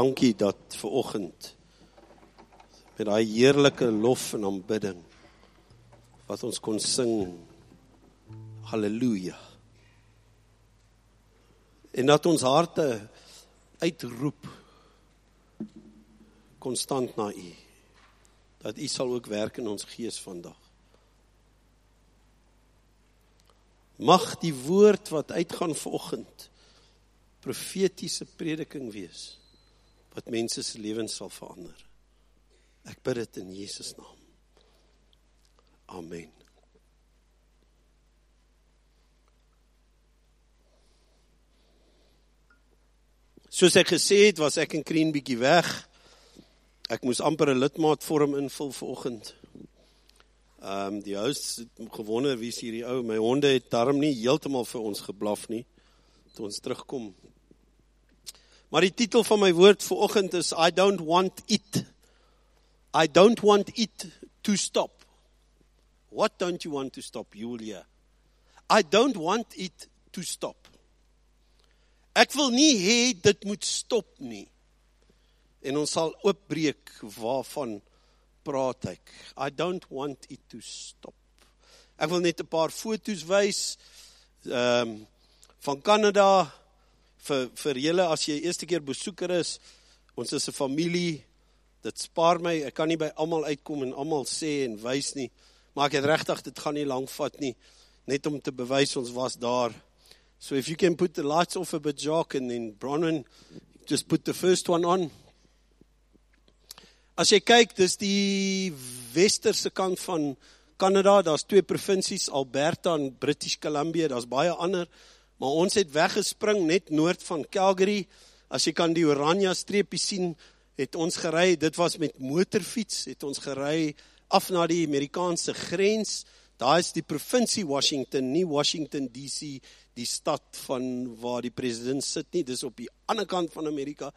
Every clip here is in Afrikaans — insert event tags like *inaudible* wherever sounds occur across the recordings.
Dankie dat ver oggend met daai heerlike lof en aanbidding wat ons kon sing. Haleluja en dat ons harte uitroep konstant na u. Dat u sal ook werk in ons gees vandag. Mag die woord wat uitgaan vanoggend profetiese prediking wees wat mense se lewens sal verander. Ek bid dit in Jesus naam. Amen. Soos ek gesê het, was ek in Kreen bietjie weg. Ek moes amper 'n lidmaatvorm invul vanoggend. Ehm um, die huis het gewonder wie is hierdie ou? My honde het darm nie heeltemal vir ons geblaf nie toe ons terugkom Maar die titel van my woord vir oggend is I don't want it. I don't want it to stop. What don't you want to stop, Julia? I don't want it to stop. Ek wil nie hê dit moet stop nie. En ons sal oopbreek waarvan praat ek. I don't want it to stop. Ek wil net 'n paar foto's wys ehm um, van Kanada vir vir julle as jy eerste keer besoeker is, ons is 'n familie. Dit spaar my, ek kan nie by almal uitkom en almal sê en wys nie, maar ek het regtig dit gaan nie lank vat nie net om te bewys ons was daar. So if you can put the lights off a bit Jock and then Bronwyn just put the first one on. As jy kyk, dis die westerse kant van Kanada, daar's twee provinsies, Alberta en British Columbia, daar's baie ander Maar ons het weggespring net noord van Calgary. As jy kan die oranje streepie sien, het ons gery, dit was met motorfiets, het ons gery af na die Amerikaanse grens. Daar is die provinsie Washington, nie Washington DC, die stad van waar die president sit nie, dis op die ander kant van Amerika.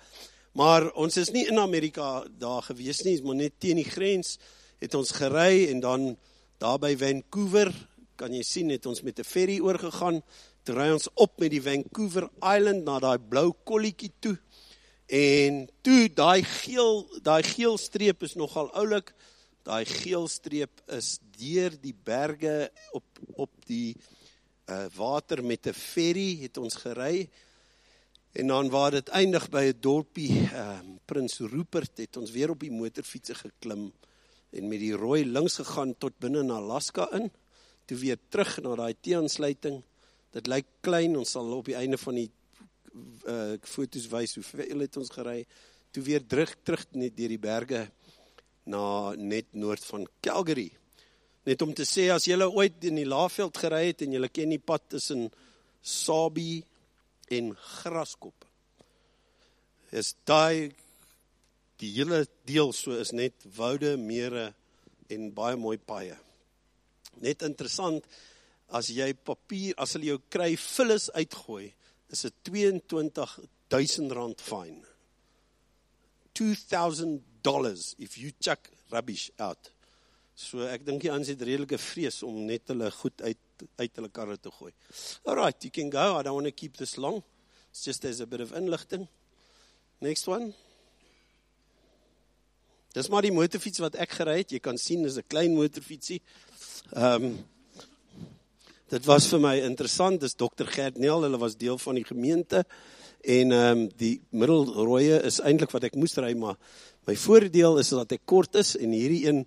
Maar ons is nie in Amerika daar gewees nie, maar net teen die grens het ons gery en dan daar by Vancouver, kan jy sien, het ons met 'n ferry oorgegaan ry ons op met die Vancouver Island na daai blou kolletjie toe. En toe daai geel daai geel streep is nogal oulik. Daai geel streep is deur die berge op op die uh water met 'n ferry het ons gery. En dan waar dit eindig by 'n dorpie, ehm uh, Prins Rupert het ons weer op die motorfietsie geklim en met die rooi links gegaan tot binne in Alaska in. Toe weer terug na daai teensluiting Dit lyk klein, ons sal op die einde van die uh foto's wys hoe veel het ons gery. Toe weer terug terug net deur die berge na net noord van Calgary. Net om te sê as jy ooit in die Laagveld gery het en jy ken die pad tussen Sabie en Graskop. Is daai die hele deel so is net woude, mere en baie mooi paaie. Net interessant as jy papier, as hulle jou kry vullis uitgooi, is dit 22000 rand fine. 2000 dollars if you chuck rubbish out. So ek dink die ons het redelike vrees om net hulle goed uit uit hulle karre te gooi. All right, you can go. I don't want to keep this long. It's just there's a bit of inligting. Next one. Dis maar die motorfiets wat ek gery het. Jy kan sien dis 'n klein motorfietsie. Ehm um, dit was vir my interessant. Dis Dr. Gert Nel, hulle was deel van die gemeente en ehm um, die middelrooie is eintlik wat ek moes ry, maar my voordeel is dat ek kort is en hierdie een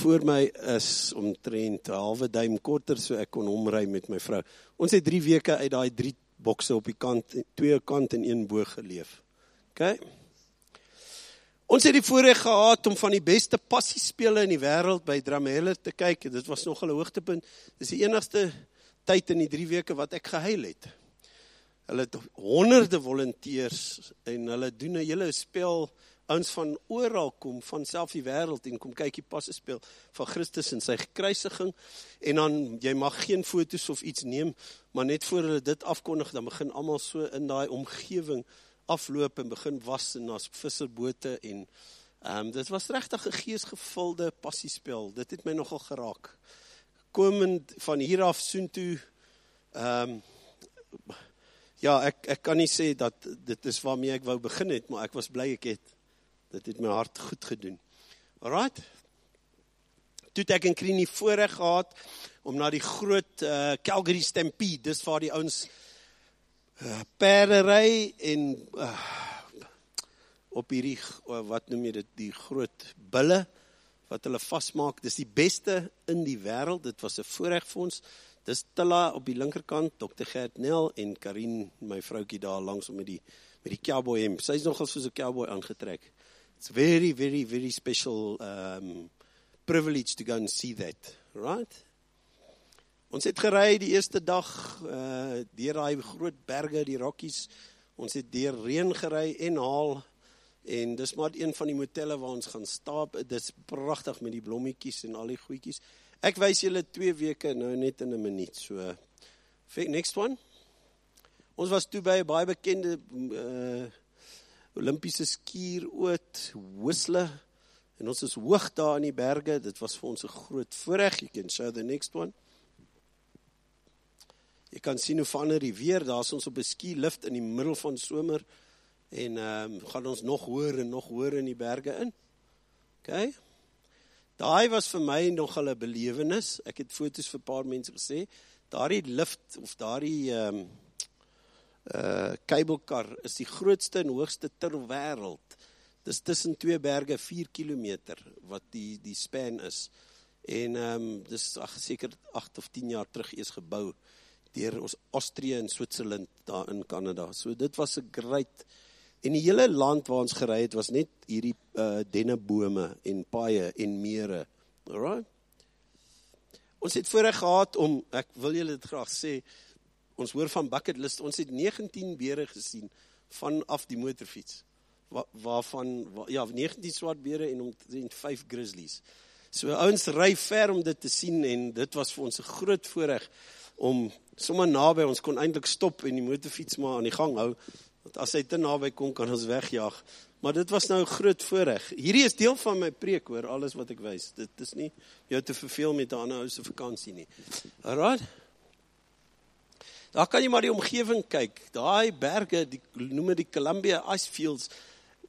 voor my is omtrent 'n halwe duim korter so ek kon hom ry met my vrou. Ons het 3 weke uit daai 3 bokse op die kant, twee kant en een bo geleef. OK. Ons het die voorreg gehad om van die beste passiespele in die wêreld by Drumheller te kyk. Dit was nog 'n hoogtepunt. Dis die enigste tyd in die 3 weke wat ek gehuil het. Hulle het honderde volonteërs en hulle doen 'n hele spel ouens van oral kom van self die wêreld en kom kyk die passe speel van Christus en sy kruisiging en dan jy mag geen fotos of iets neem maar net voor hulle dit afkondig dan begin almal so in daai omgewing afloop en begin was en as visserbote en ehm um, dit was regtig 'n geesgevulde passiespel. Dit het my nogal geraak komend van hier af soontoe ehm um, ja, ek ek kan nie sê dat dit is waarmee ek wou begin het, maar ek was bly ek het dit het my hart goed gedoen. Alraight. Toe ek in Krinie voorreg gehad om na die groot uh, Calgary Stampede, dis waar die ouens uh, perde ry en uh, op hierdie uh, wat noem jy dit die groot bulle wat hulle vasmaak. Dis die beste in die wêreld. Dit was 'n voorreg vir ons. Dis Tilla op die linkerkant, Dr. Gert Nel en Karin, my vroutjie daar langs met die met die cowboy hemp. Sy's nogal soos 'n cowboy aangetrek. It's very very very special um privilege to go and see that, right? Ons het gery die eerste dag uh deur daai groot berge, die Rockies. Ons het deur reën gery en haal en dis maar een van die motelle waar ons gaan staap. Dit's pragtig met die blommetjies en al die goedjies. Ek wys julle 2 weke nou net in 'n minuut. So next one. Ons was toe by 'n baie bekende uh Olimpiese skieroot, Whistler. En ons is hoog daar in die berge. Dit was vir ons 'n groot voorreg. You can show the next one. Jy kan sien hoe verander die weer. Daar's ons op 'n ski lift in die middel van somer en ehm um, gaan ons nog hoër en nog hoër in die berge in. OK. Daai was vir my nog 'n belewenis. Ek het foto's vir 'n paar mense gesê. Daardie lift of daardie ehm um, uh kabelkar is die grootste en hoogste ter wêreld. Dis tussen twee berge 4 km wat die die span is. En ehm um, dis ag seker 8 of 10 jaar terug eers gebou deur ons Austrië en Switserland daar in Kanada. So dit was 'n great En die hele land waar ons gery het was net hierdie uh dennebome en paaie en mere. Alright. Ons het voorreg gehad om ek wil julle dit graag sê ons hoor van bucket list ons het 19 beere gesien vanaf die motorfiets Wa, waarvan wa, ja 19 swart beere en omtrent 5 grizzlies. So ouens ry ver om dit te sien en dit was vir ons 'n groot voorreg om sommer naby ons kon eintlik stop en die motorfiets maar aan die gang hou Want as hy te naby kom kan ons wegjaag. Maar dit was nou 'n groot voorreg. Hierdie is deel van my preek hoor, alles wat ek wys. Dit is nie jou te verveel met 'n ander ou se vakansie nie. Alraai. Daar kan jy maar die omgewing kyk. Daai berge, die noem dit die Columbia Ice Fields.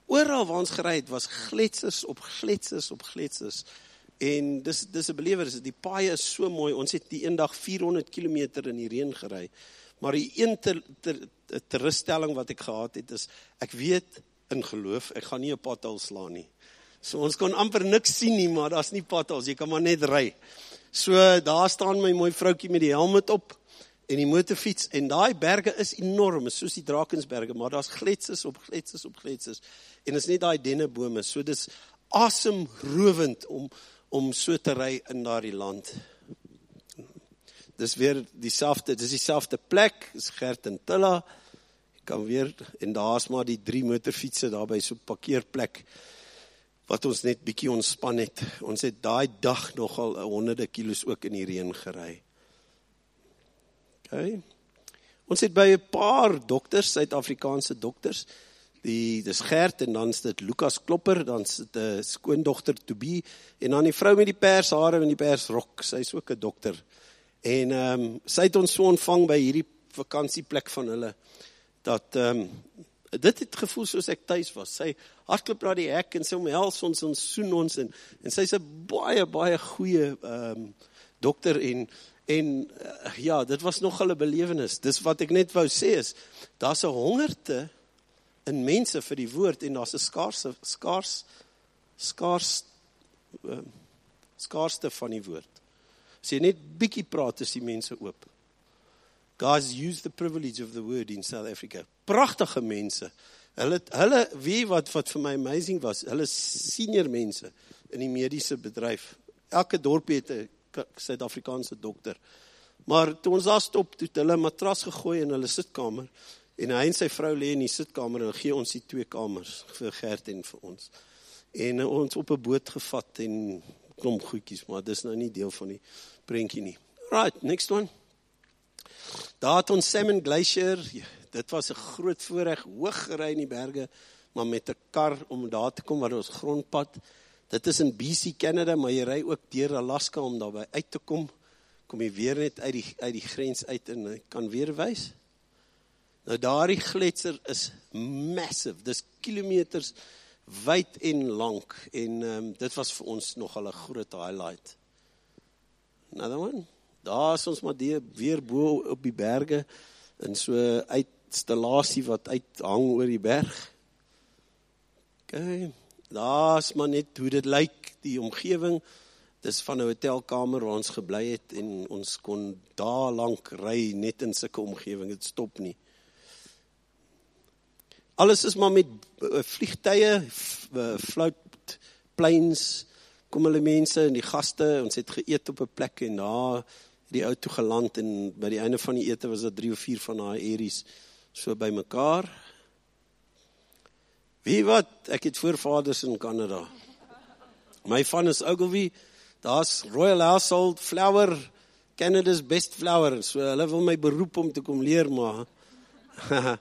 Oral waar ons gery het was gletsers op gletsers op gletsers. En dis dis 'n belewer, die paaie is so mooi. Ons het die eendag 400 km in die reën gery. Maar die een ter, ter, terugstelling wat ek gehad het is ek weet in geloof ek gaan nie 'n pothole slaan nie. So ons kon amper niks sien nie, maar daar's nie potholes, jy kan maar net ry. So daar staan my mooi vroutjie met die helm op en die motorfiets en daai berge is enorm, soos die Drakensberge, maar daar's gletsers op gletsers op gletsers en is net daai dennebome. So dis asemrowend om om so te ry in daardie land dis weer dieselfde, dis dieselfde plek, is Gert en Tilla. Jy kan weer en daar's maar die drie motorfietsse daar by so 'n parkeerplek wat ons net bietjie ontspan het. Ons het daai dag nogal honderde kilos ook in die reën gery. OK. Ons het by 'n paar dokters, Suid-Afrikaanse dokters, die dis Gert en dan's dit Lukas Klopper, dan's dit 'n skoondogter Tobie en dan die vrou met die pers hare en die pers rok, sy's ook 'n dokter. En ehm um, sy het ons so ontvang by hierdie vakansieplek van hulle dat ehm um, dit het gevoel soos ek tuis was. Sy hardloop na die hek en sy omhels ons en soen ons en en sy's 'n baie baie goeie ehm um, dokter en en uh, ja, dit was nog 'n belewenis. Dis wat ek net wou sê is daar's 'n hongerte in mense vir die woord en daar's 'n skaarse skaars skaars uh, skaarste van die woord. Jy net bietjie praat, is die mense oop. Guys use the privilege of the word in South Africa. Pragtige mense. Hulle hulle wie wat wat vir my amazing was, hulle senior mense in die mediese bedryf. Elke dorpie het 'n Suid-Afrikaanse dokter. Maar toe ons daar stop, toe hulle 'n matras gegooi in hulle sitkamer en hy en sy vrou lê in die sitkamer en gee ons die twee kamers vir Gert en vir ons. En ons op 'n boot gevat en klomp goedjies, maar dis nou nie deel van die prentjie nie. Right, next one. Daar het ons Salmon Glacier. Dit was 'n groot voorreg, hoog gery in die berge, maar met 'n kar om daar te kom waar ons grondpad. Dit is in BC Canada, maar jy ry ook deur Alaska om daarby uit te kom. Kom jy weer net uit die uit die grens uit en kan weer wys. Nou daardie gletser is massive. Dis kilometers wyd en lank en um, dit was vir ons nog 'n groot highlight. Another one. Daar is ons maar die, weer bo op die berge in so uitstallasie wat uithang oor die berg. Okay. Daar's maar net hoe dit lyk, die omgewing. Dis van 'n hotelkamer waar ons gebly het en ons kon daar lank ry net in sulke omgewing. Dit stop nie. Alles is maar met eh, vliegtye, float planes, kom hulle mense en die gaste, ons het geëet op 'n plek en na die ou toe geland en by die einde van die ete was daar 3 of 4 van daai aries so bymekaar. Wie wat, ek het voorvaders in Kanada. My van is Ogilvy. Daar's Royal Household Flower, Canada's best flower. So hulle wil my beroep om te kom leer maar. *laughs*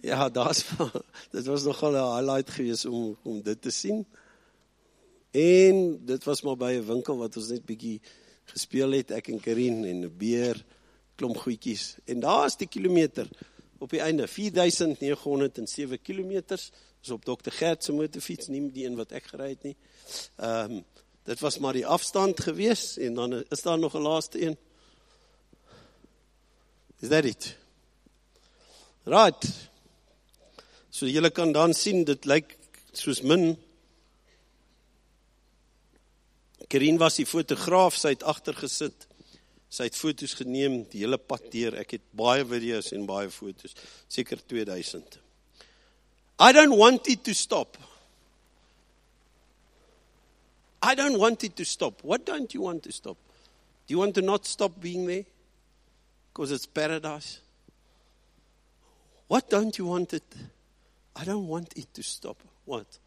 ja, daar's *laughs* dit was nogal 'n highlight geweest om om dit te sien. En dit was maar by 'n winkel wat ons net bietjie gespeel het ek en Karin en 'n beer klomp goedjies. En daar's die kilometer op die einde 4907 km is op Dr Gert se motorfiets nie die een wat ek gery het nie. Ehm um, dit was maar die afstand gewees en dan is daar nog 'n laaste een. Is that it? Right. So julle kan dan sien dit lyk soos min. Karin was die fotograaf, sy het agter gesit. Sy het foto's geneem die hele pad deur. Ek het baie video's en baie foto's, seker 2000. I don't want it to stop. I don't want it to stop. What don't you want to stop? Do you want to not stop being there? Because it's paradise. What don't you want it? I don't want it to stop. What?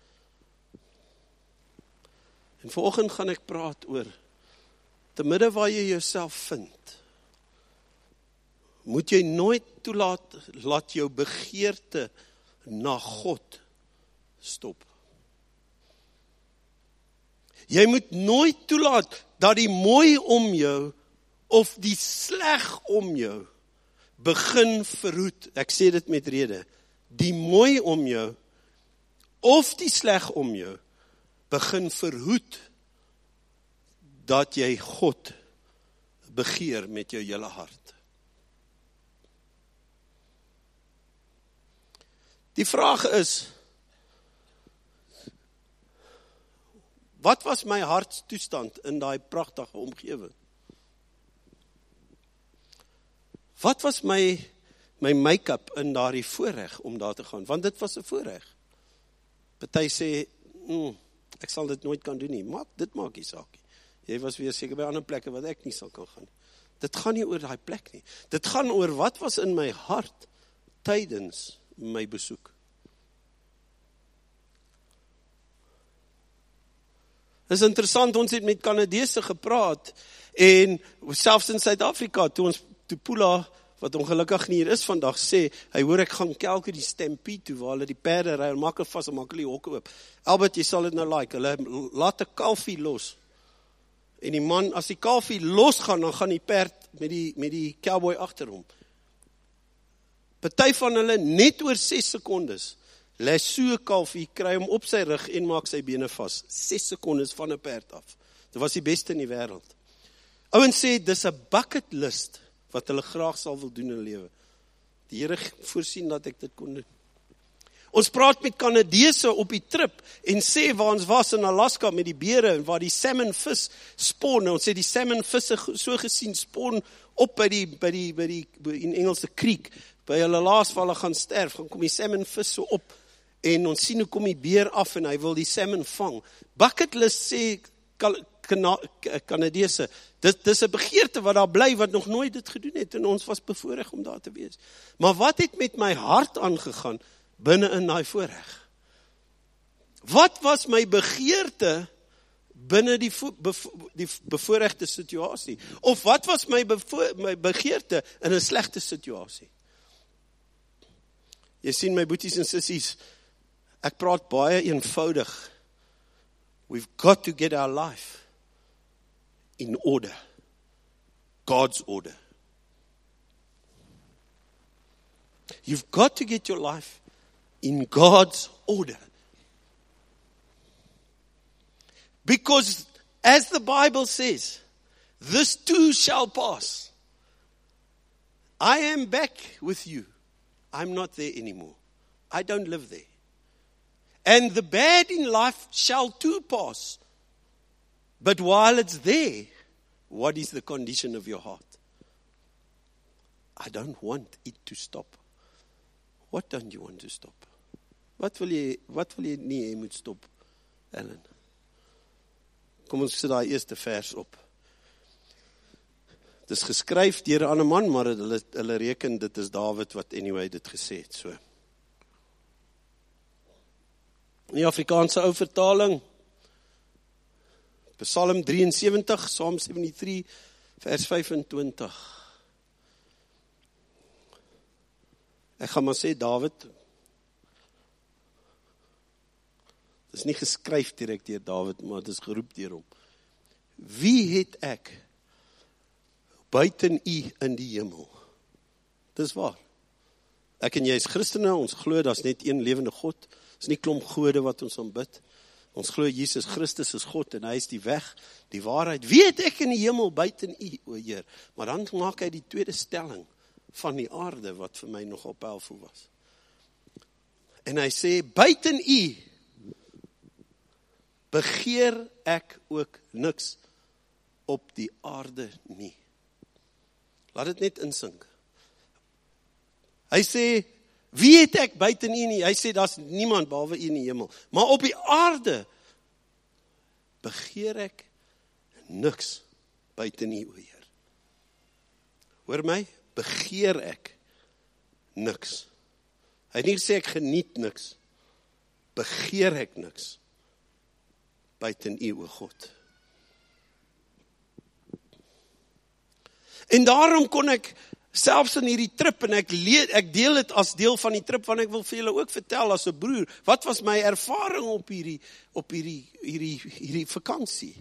En vanoggend gaan ek praat oor te midde waar jy jouself vind moet jy nooit toelaat laat jou begeerte na God stop jy moet nooit toelaat dat die mooi om jou of die sleg om jou begin verhoed ek sê dit met rede die mooi om jou of die sleg om jou begin verhoed dat jy God begeer met jou hele hart. Die vraag is wat was my hartstoestand in daai pragtige omgewing? Wat was my my make-up in daardie voorreg om daar te gaan want dit was 'n voorreg. Party sê, mm, ek sal dit nooit kan doen nie. Maak dit maak nie saak nie. Jy was weer seker by ander plekke wat ek nie sal kan gaan nie. Dit gaan nie oor daai plek nie. Dit gaan oor wat was in my hart tydens my besoek. Dit is interessant ons het met Kanadese gepraat en selfs in Suid-Afrika toe ons Tupula wat ongelukkig nie hier is vandag sê hy hoor ek gaan kelke die stampede toe waar hulle die perde ry en maak hulle vas en maak hulle die hokke oop. Albert jy sal dit nou like. Hulle laat 'n kalfie los En die man as die kalfie losgaan, dan gaan die perd met die met die cowboy agter hom. Party van hulle net oor 6 sekondes lê so kalfie kry hom op sy rug en maak sy bene vas. 6 sekondes van 'n perd af. Dit was die beste in die wêreld. Ouens sê dis 'n bucket list wat hulle graag sal wil doen in lewe. Die Here voorsien dat ek dit kon doen. Ons praat met Kanadese op die trip en sê waar ons was in Alaska met die beere en waar die salmon vis spawn. Ons sê die salmon visse so gesien spawn op by die by die by die in Engelse creek by hulle laasvalle gaan sterf. Gaan kom die salmon vis so op en ons sien hoe kom die beer af en hy wil die salmon vang. Bucket list sê Kanadese. Dit dis 'n begeerte wat daar bly wat nog nooit dit gedoen het en ons was bevoorreg om daar te wees. Maar wat het met my hart aangegaan? binne in daai voorreg. Wat was my begeerte binne die die bevoorregte situasie? Of wat was my my begeerte in 'n slegte situasie? Jy sien my boeties en sissies, ek praat baie eenvoudig. We've got to get our life in order. God's order. You've got to get your life in God's order. Because as the Bible says, this too shall pass. I am back with you. I'm not there anymore. I don't live there. And the bad in life shall too pass. But while it's there, what is the condition of your heart? I don't want it to stop. What don't you want to stop? Wat wil jy wat wil jy nie hê moet stop? Ellen. Kom ons sit daai eerste vers op. Dit is geskryf deur 'n ander man, maar hulle hulle reken dit is Dawid wat anyway dit gesê het, so. In die Afrikaanse ou vertaling Psalm 73, Psalm 73 vers 25. Ek gaan maar sê Dawid Dit is nie geskryf direk deur Dawid, maar dit is geroep deur hom. Wie het ek buiten U in die hemel? Dis waar. Ek en jy is Christene, ons glo daar's net een lewende God. Dis nie klomp gode wat ons aanbid. Ons glo Jesus Christus is God en hy is die weg, die waarheid. Weet ek in die hemel buiten U, o Heer. Maar dan maak hy die tweede stelling van die aarde wat vir my nogal powerful was. En hy sê buiten U begeer ek ook niks op die aarde nie. Laat dit net insink. Hy sê wie het ek buite U nie? Hy sê daar's niemand behalwe U in die hemel. Maar op die aarde begeer ek niks buite U, o Heer. Hoor my, begeer ek niks. Hy het nie gesê ek geniet niks. Begeer ek niks buiten U o God. En daarom kon ek selfs in hierdie trip en ek leed, ek deel dit as deel van die trip want ek wil vir julle ook vertel as 'n broer wat was my ervaring op hierdie op hierdie hierdie hierdie vakansie.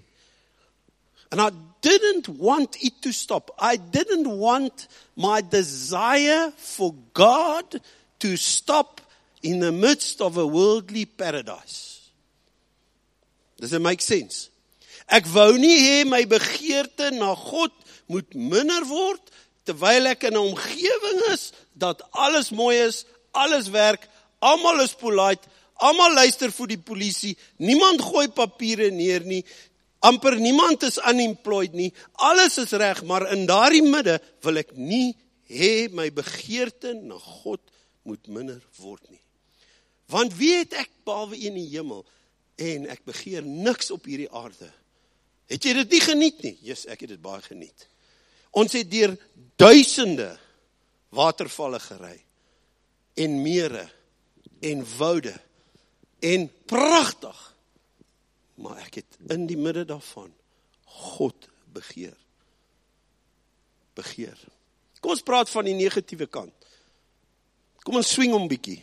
And I didn't want it to stop. I didn't want my desire for God to stop in the midst of a worldly paradise. Does it make sense? Ek wou nie hê my begeerte na God moet minder word terwyl ek in 'n omgewing is dat alles mooi is, alles werk, almal is polite, almal luister vir die polisie, niemand gooi papiere neer nie, amper niemand is unemployed nie, alles is reg, maar in daardie midde wil ek nie hê my begeerte na God moet minder word nie. Want wie het ek behalwe in die hemel? en ek begeer niks op hierdie aarde. Het jy dit nie geniet nie? Jesus, ek het dit baie geniet. Ons het deur duisende watervalle gery en mere en woude en pragtig. Maar ek het in die midde daarvan God begeer. Begeer. Kom ons praat van die negatiewe kant. Kom ons swing hom bietjie.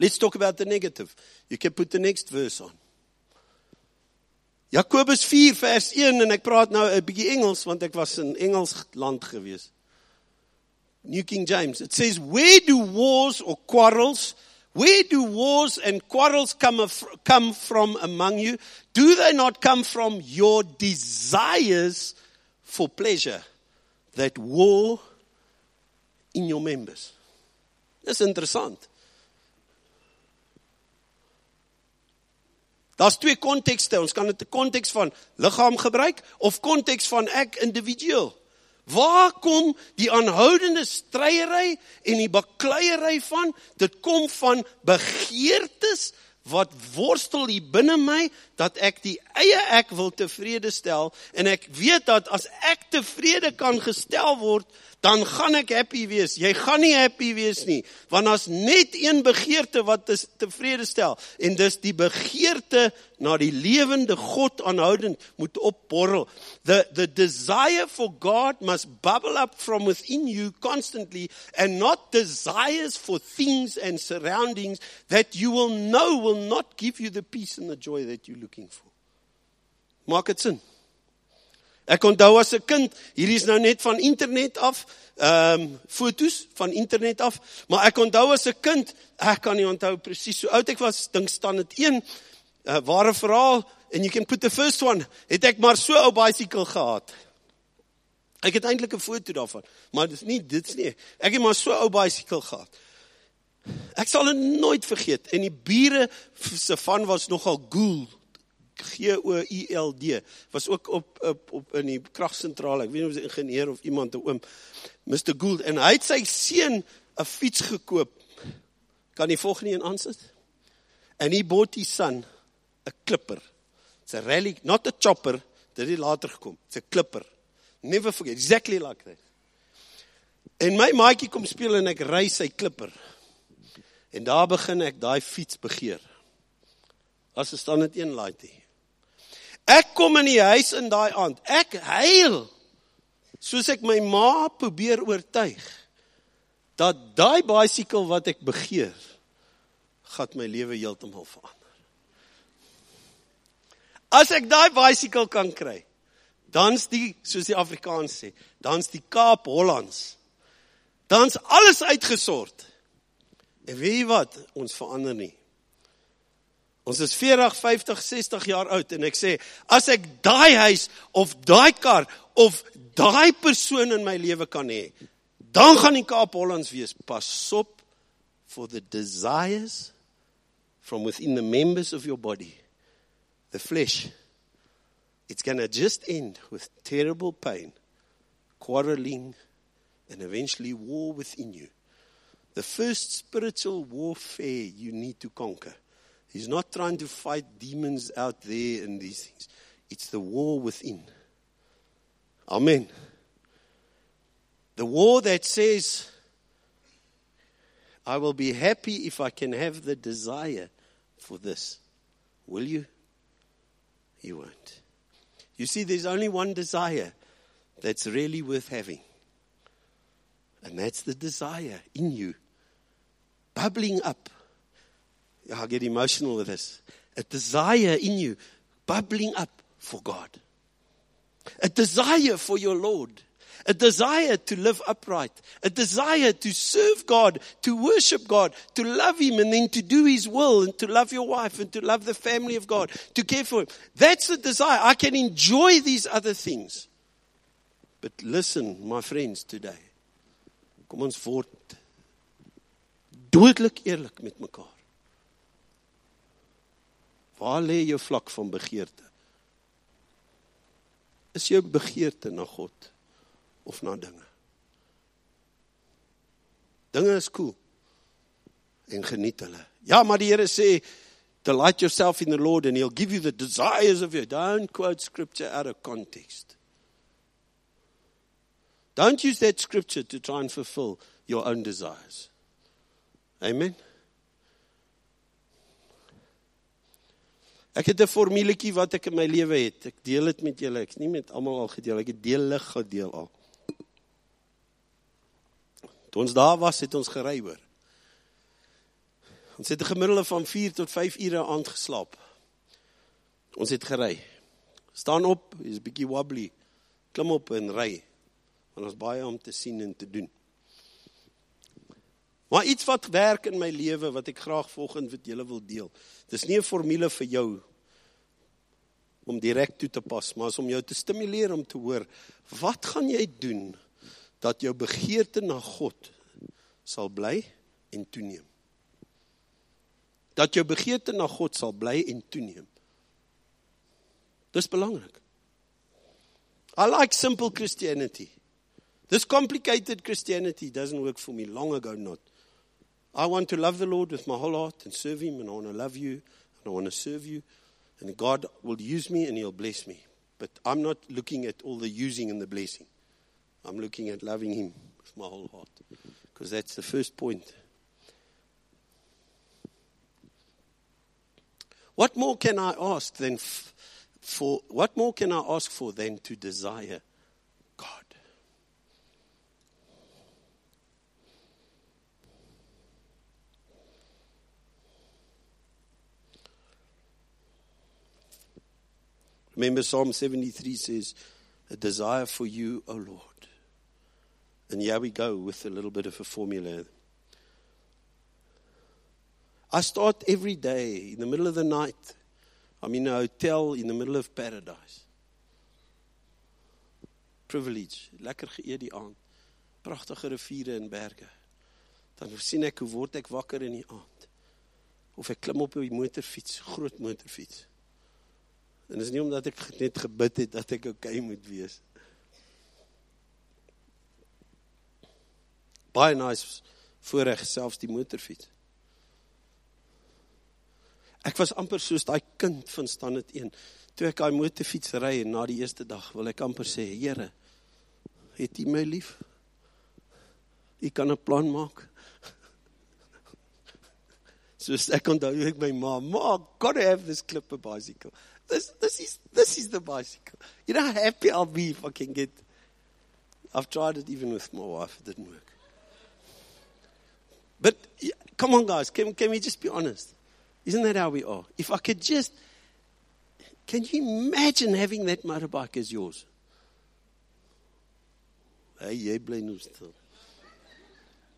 Let's talk about the negative. You can put the next verse on. Jakobus 4 vers 1 en ek praat nou 'n bietjie Engels want ek was in Engels land gewees. New King James. It says where do wars or quarrels Where do wars and quarrels come, come from among you? Do they not come from your desires for pleasure that war in your members? Dis interessant. Daar's twee kontekste. Ons kan dit 'n konteks van liggaam gebruik of konteks van ek individueel. Waar kom die aanhoudende stryery en die bakleierery van? Dit kom van begeertes wat worstel hier binne my dat ek die eie ek wil tevrede stel en ek weet dat as ek tevrede kan gestel word dan gaan ek happy wees. Jy gaan nie happy wees nie, want daar's net een begeerte wat te tevrede stel en dis die begeerte na die lewende God aanhoudend moet opborrel. The the desire for God must bubble up from within you constantly and not desires for things and surroundings that you will know will not give you the peace and the joy that you're looking for. Maak dit sin? Ek onthou as 'n kind, hierdie is nou net van internet af, ehm um, fotos van internet af, maar ek onthou as 'n kind, ek kan nie onthou presies so oud ek was, dink staan dit 1 'n uh, ware verhaal and you can put the first one. Het ek maar so 'n ou bicycle gehad. Ek het eintlik 'n foto daarvan, maar dit is nie dit's nie. Ek het maar so 'n ou bicycle gehad. Ek sal dit nooit vergeet en die bure se van was nogal Gould G O U L D was ook op op op in die kragsentrale. Ek weet nie of 'n ingenieur of iemand 'n oom Mr Gould en hy het sy seun 'n fiets gekoop. Kan jy volgende een aansit? En hy bought his son 'n klipper. It's a rally, not a chopper. Dit het later gekom. It's a clipper. Never forget exactly like that. En my maatjie kom speel en ek ry sy klipper. En daar begin ek daai fiets begeer. As 'n staan dit een laaitie. Ek kom in die huis in daai aand. Ek huil. Soos ek my ma probeer oortuig dat daai bicycle wat ek begeer gaan my lewe heeltemal verander. As ek daai bicycle kan kry, dan's die soos die Afrikaans sê, dan's die Kaap Hollands. Dan's alles uitgesort. En weet jy wat? Ons verander nie. Ons is 40, 50, 60 jaar oud en ek sê as ek daai huis of daai kar of daai persoon in my lewe kan hê, dan gaan die Kaap Hollands wees. Pas op for the desires from within the members of your body. The flesh. It's going to just end with terrible pain, quarreling and eventually war within you. The first spiritual warfare you need to conquer He's not trying to fight demons out there and these things. It's the war within. Amen. The war that says, I will be happy if I can have the desire for this. Will you? You won't. You see, there's only one desire that's really worth having. And that's the desire in you, bubbling up I get emotional with this. A desire in you bubbling up for God. A desire for your Lord. A desire to live upright. A desire to serve God, to worship God, to love Him and then to do His will and to love your wife and to love the family of God, to care for Him. That's the desire. I can enjoy these other things. But listen, my friends, today. Kom ons word dodelik eerlik met mekaar. Waar lê jou vlak van begeerte? Is jou begeerte na God of na dinge? Dinge is cool. En geniet hulle. Ja, maar die Here sê delight yourself in the Lord and he'll give you the desires of your don't quote scripture out of context. Don't use that scripture to try and fulfill your own desires. Amen. Ek het 'n formuletjie wat ek in my lewe het. Ek deel dit met julle. Ek's nie met almal al gedeel. Ek het deelig gedeel al. Toe ons daar was, het ons gery hoor. Ons het 'n gemiddelde van 4 tot 5 ure aand geslaap. Ons het gery. Staan op, is 'n bietjie wobbly. Klim op en ry. Want ons baie om te sien en te doen. Maar iets wat werk in my lewe wat ek graag volgens wat julle wil deel. Dis nie 'n formule vir jou om direk toe te pas, maar is om jou te stimuleer om te hoor wat gaan jy doen dat jou begeerte na God sal bly en toeneem. Dat jou begeerte na God sal bly en toeneem. Dis belangrik. I like simple Christianity. This complicated Christianity doesn't work for me long ago not. I want to love the Lord with my whole heart and serve Him, and I want to love you, and I want to serve you. And God will use me and He'll bless me. But I'm not looking at all the using and the blessing. I'm looking at loving Him with my whole heart. Because that's the first point. What more can I ask than f- for what more can I ask for than to desire God? Remember, Psalm 73 says, a desire for you, O Lord. And here we go with a little bit of a formula. I start every day in the middle of the night. I'm in a hotel in the middle of paradise. Privilege. Lekker geëet die aand. Pragtige riviere en berge. Dan sien ek hoe word ek wakker in die aand. Of ek klim op 'n motorfiets, groot motorfiets. En dit is nie omdat ek net gebid het dat ek okay moet wees. Baie nice voorreg selfs die motorfiets. Ek was amper soos daai kind van standaard 1. Toe ek daai motorfiets ry en na die eerste dag wil ek amper sê, Here, het U my lief? U kan 'n plan maak. *laughs* Soos ek onthou ek my ma, ma, to have this clipper bicycle. This this is this is the bicycle. You know how happy I'll be if I can get I've tried it even with my wife, it didn't work. But come on guys, can can we just be honest? Isn't that how we are? If I could just, can you imagine having that motorbike as yours?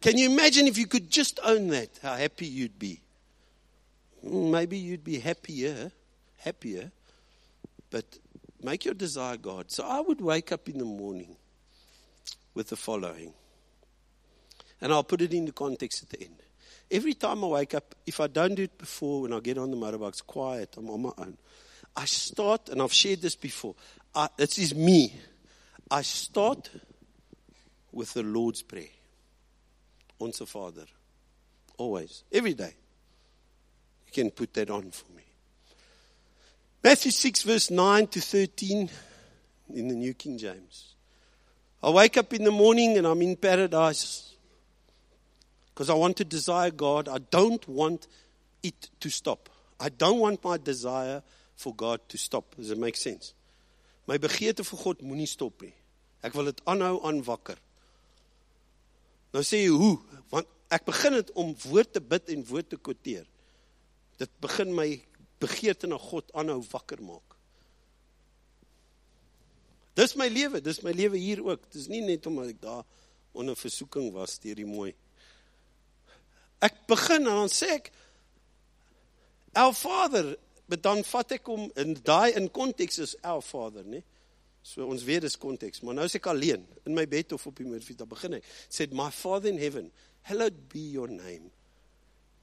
Can you imagine if you could just own that, how happy you'd be? Hmm, maybe you'd be happier, happier, but make your desire God. So I would wake up in the morning with the following. And I'll put it into context at the end. Every time I wake up, if I don't do it before, when I get on the motorbike, it's quiet, I'm on my own. I start, and I've shared this before, I, this is me. I start with the Lord's Prayer. Onse Father. Always. Every day. You can put that on for me. Matthew 6, verse 9 to 13 in the New King James. I wake up in the morning and I'm in paradise because I want to desire God. I don't want it to stop. I don't want my desire for God to stop. Does it make sense? My begeerte vir God moenie stop nie. Ek wil dit aanhou aanwakker. Nou sê jy hoe? Want ek begin dit om woord te bid en woord te quoteer. Dit begin my begeerte na God aanhou wakker maak. Dis my lewe, dis my lewe hier ook. Dis nie net omdat ek daar onder versoeking was deur die mooi ek begin en dan sê ek father maar dan vat ek hom in daai in konteks is our father nê so ons weet dis konteks maar nou is ek alleen in my bed of op die motorfiets dan begin ek. Sê my father in heaven hallowed be your name.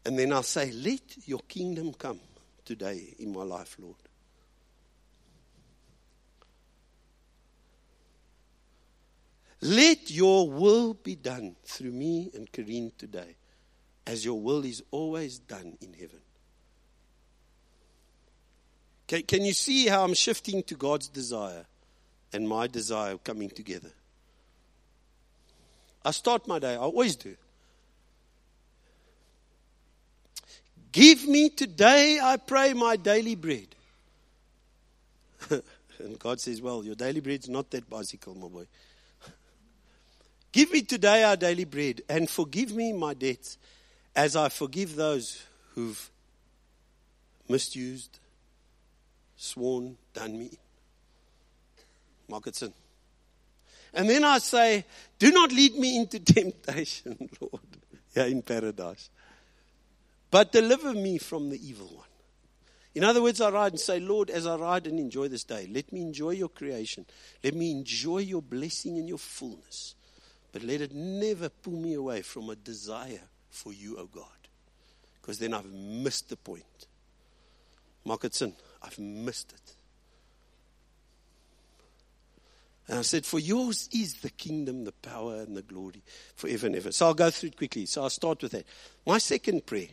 And then i say let your kingdom come today in my life lord. Let your will be done through me and Karine today as your will is always done in heaven. Can, can you see how I'm shifting to God's desire and my desire coming together? I start my day, I always do. Give me today, I pray, my daily bread. *laughs* and God says, Well, your daily bread's not that bicycle, my boy. *laughs* Give me today our daily bread and forgive me my debts as I forgive those who've misused, sworn, done me. Dit. And then I say, do not lead me into *laughs* temptation, Lord. Yeah, in paradise. But deliver me from the evil one. In other words, I ride and say, Lord, as I ride and enjoy this day, let me enjoy your creation. Let me enjoy your blessing and your fullness. But let it never pull me away from a desire for you, O oh God. Because then I've missed the point. Maak dit sin. I've missed it. And I said, For yours is the kingdom, the power, and the glory forever and ever. So I'll go through it quickly. So I'll start with that. My second prayer.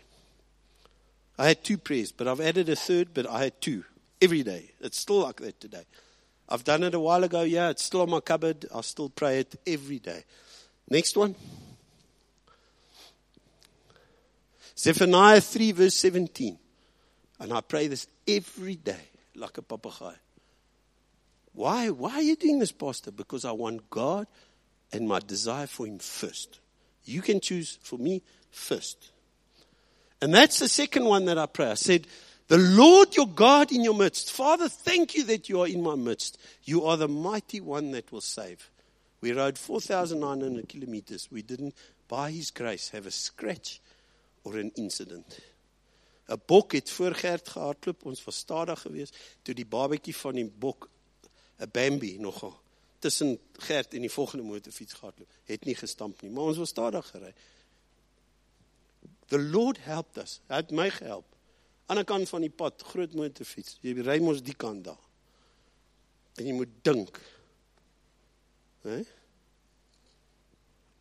I had two prayers, but I've added a third, but I had two every day. It's still like that today. I've done it a while ago. Yeah, it's still on my cupboard. I'll still pray it every day. Next one. Zephaniah 3, verse 17. And I pray this every day like a papagay. Why? Why are you doing this, Pastor? Because I want God and my desire for Him first. You can choose for me first. And that's the second one that I pray. I said, The Lord your God in your midst. Father, thank you that you are in my midst. You are the mighty one that will save. We rode 4,900 kilometers. We didn't, by his grace, have a scratch or an incident. 'n Bok het voor Gert gehardloop. Ons was stadig geweest toe die babatjie van die bok 'n Bambi nogal tussen Gert en die volgende motorfiets gehardloop. Het nie gestamp nie, maar ons was stadig gery. The Lord helped us. Hy het my gehelp. Aan die kant van die pad, groot motorfiets. Jy ry mos die kant daar. En jy moet dink. Hè?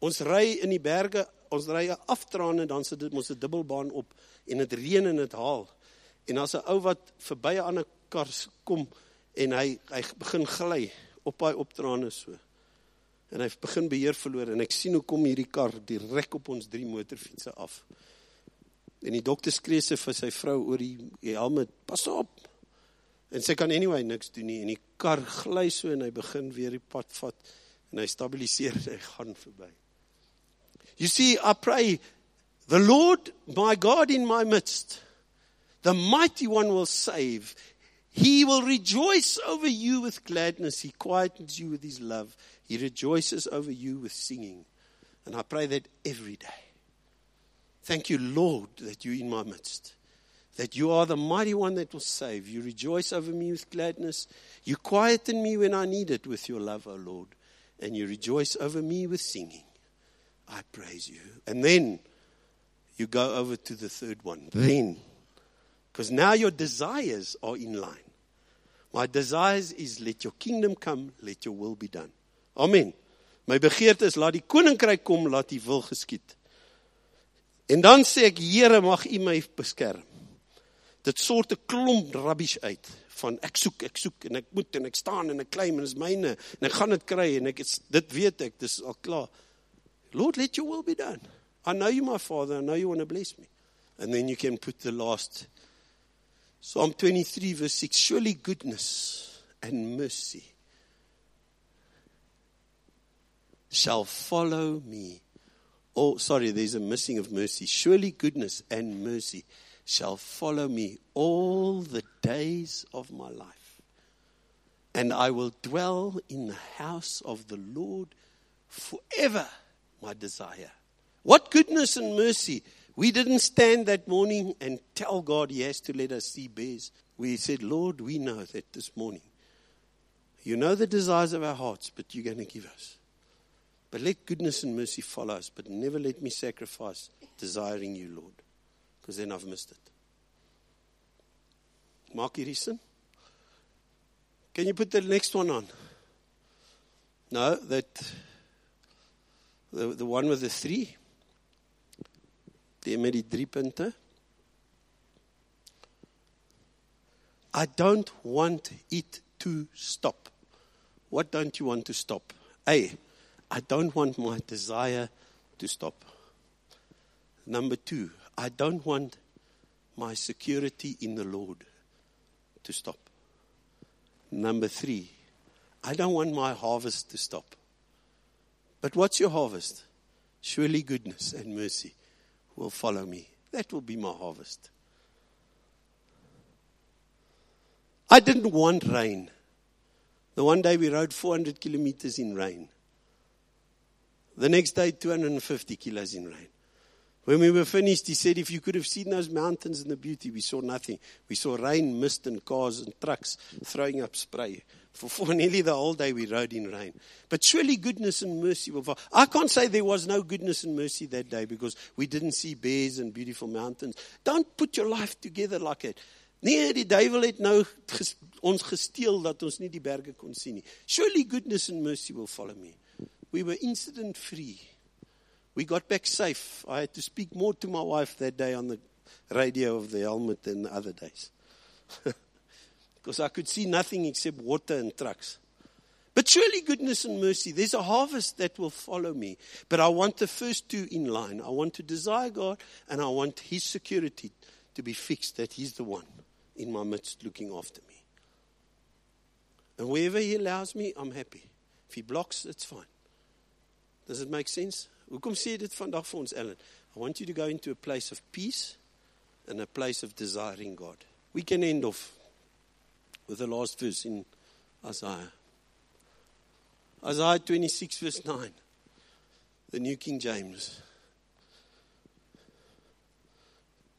Ons ry in die berge, ons ry 'n aftrane dan sit dit mos 'n dubbelbaan op en dit reën en dit haal. En as 'n ou wat verby 'n ander kar kom en hy hy begin gly op daai optrane so. En hy begin beheer verloor en ek sien hoe kom hierdie kar direk op ons drie motorfietsse af. En die dokter skree sy vir sy vrou oor die, die helm, pas op. En sy kan anyway niks doen nie en die kar gly so en hy begin weer die pad vat en hy stabiliseer en hy gaan verby. You see, I pray the Lord my God in my midst. The mighty one will save. He will rejoice over you with gladness. He quietens you with his love. He rejoices over you with singing. And I pray that every day. Thank you, Lord, that you're in my midst. That you are the mighty one that will save. You rejoice over me with gladness. You quieten me when I need it with your love, O Lord. And you rejoice over me with singing. I praise you. And then you go over to the third one. Then. Because now your desires are in line. My desires is let your kingdom come, let your will be done. Amen. My begeerte is laat die koninkryk kom, laat die wil geskied. En dan sê ek Here mag U my beskerm. Dit soort 'n klomp rubbish uit van ek soek ek soek en ek moet en ek staan en ek klim en is myne en ek gaan dit kry en ek is, dit weet ek dis al klaar. Lord let your will be done. I know you my father, I know you want to bless me. And then you can put the last Psalm 23 verse 6 surely goodness and mercy shall follow me Oh, sorry, there's a missing of mercy. Surely goodness and mercy shall follow me all the days of my life. And I will dwell in the house of the Lord forever, my desire. What goodness and mercy. We didn't stand that morning and tell God he has to let us see bears. We said, Lord, we know that this morning. You know the desires of our hearts, but you're going to give us. But let goodness and mercy follow us, but never let me sacrifice desiring you, Lord, because then I've missed it. Maak hierdie sin? Can you put the next one on? No, that the the one with the 3. Die met die 3 punte. I don't want it to stop. What don't you want to stop? A I don't want my desire to stop. Number two, I don't want my security in the Lord to stop. Number three, I don't want my harvest to stop. But what's your harvest? Surely goodness and mercy will follow me. That will be my harvest. I didn't want rain. The one day we rode 400 kilometers in rain. The next day, 250 kilos in rain. When we were finished, he said, if you could have seen those mountains and the beauty, we saw nothing. We saw rain, mist, and cars and trucks throwing up spray. For, for nearly the whole day, we rode in rain. But surely goodness and mercy will follow. I can't say there was no goodness and mercy that day because we didn't see bears and beautiful mountains. Don't put your life together like that. Nee, die duiwel het nou ges, ons gesteel dat ons nie die berge kon sien nie. Surely goodness and mercy will follow me. We were incident free. We got back safe. I had to speak more to my wife that day on the radio of the helmet than the other days. *laughs* because I could see nothing except water and trucks. But surely goodness and mercy, there's a harvest that will follow me. But I want the first two in line. I want to desire God and I want His security to be fixed that He's the one in my midst looking after me. And wherever He allows me, I'm happy. If He blocks, it's fine. Does it make sense? Hoekom sê dit vandag vir ons Ellen? I want you to go into a place of peace and a place of desiring God. We can end off with the last verse in Isaiah. Isaiah 26, verse 9, the New King James.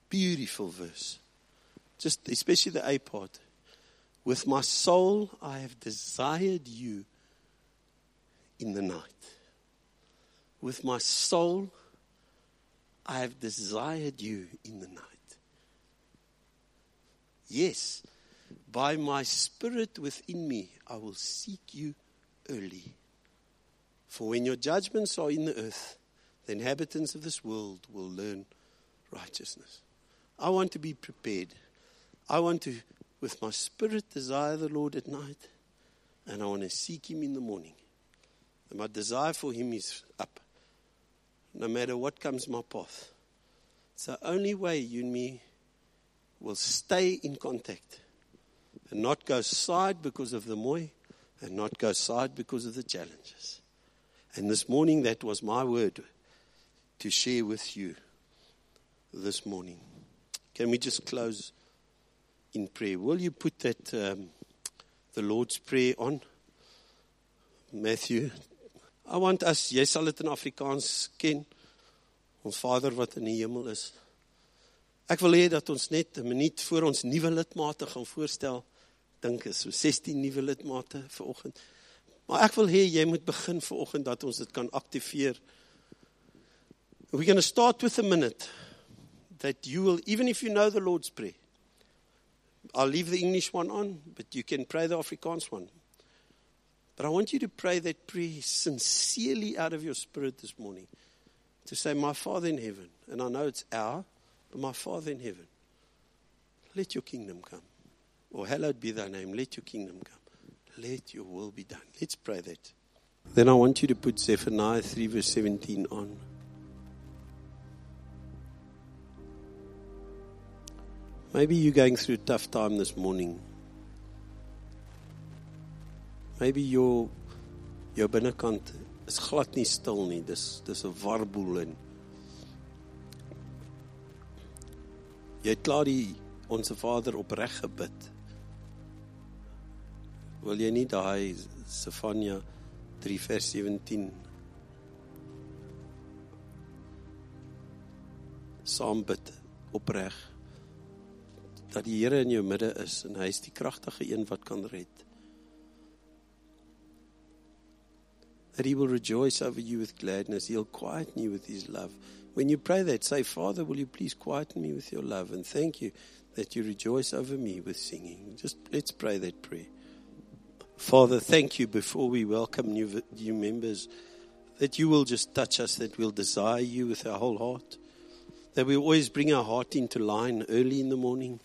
Beautiful verse. Just especially the A part. With my soul I have desired you in the night. With my soul I have desired you in the night. Yes, by my spirit within me, I will seek you early. For when your judgments are in the earth, the inhabitants of this world will learn righteousness. I want to be prepared. I want to, with my spirit, desire the Lord at night, and I want to seek Him in the morning. And my desire for Him is up, no matter what comes my path. It's the only way you and me will stay in contact and not go side because of the moy and not go side because of the challenges. And this morning, that was my word to share with you this morning. Can we just close in prayer? Will you put that, um, the Lord's Prayer on? Matthew. I want us, jy sal in Afrikaans ken. Ons Vader wat in die hemel is. Ek wil hê dat ons net 'n minuut voor ons nuwe lidmate gaan voorstel. Dink is so 16 nuwe lidmate vir oggend. Maar ek wil hê jy moet begin vir oggend dat ons dit kan aktiveer. We're going to start with a minute that you will even if you know the Lord's prayer. I'll leave the English one on, but you can pray the Afrikaans one. But I want you to pray that prayer sincerely out of your spirit this morning. To say, My Father in heaven, and I know it's our, but my Father in heaven, let your kingdom come. Or hallowed be thy name, let your kingdom come. Let your will be done. Let's pray that. Then I want you to put Zephaniah 3, verse 17 on. Maybe you're going through a tough time this morning. Maybe your jou binnekant is glad nie stil nie. Dis dis 'n warboel en jy het klaar die onsse Vader opreg gebid. Wil jy nie daai Sefania 3 vers 17 saam bid opreg dat die Here in jou midde is en hy is die kragtige een wat kan red. That he will rejoice over you with gladness. He'll quieten you with his love. When you pray that, say, Father, will you please quieten me with your love? And thank you that you rejoice over me with singing. Just let's pray that prayer. Father, thank you before we welcome new, new members that you will just touch us, that we'll desire you with our whole heart, that we always bring our heart into line early in the morning,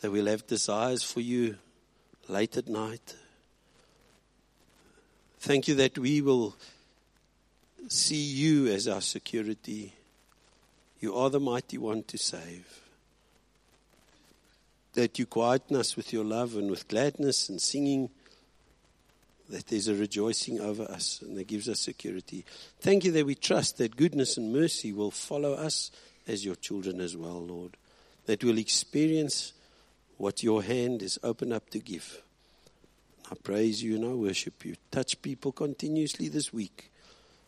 that we'll have desires for you late at night. Thank you that we will see you as our security. You are the mighty one to save. That you quieten us with your love and with gladness and singing, that there's a rejoicing over us and that gives us security. Thank you that we trust that goodness and mercy will follow us as your children as well, Lord. That we'll experience what your hand is open up to give. I praise you and I worship you. Touch people continuously this week.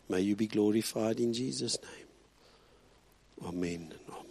May you be glorified in Jesus' name. Amen amen.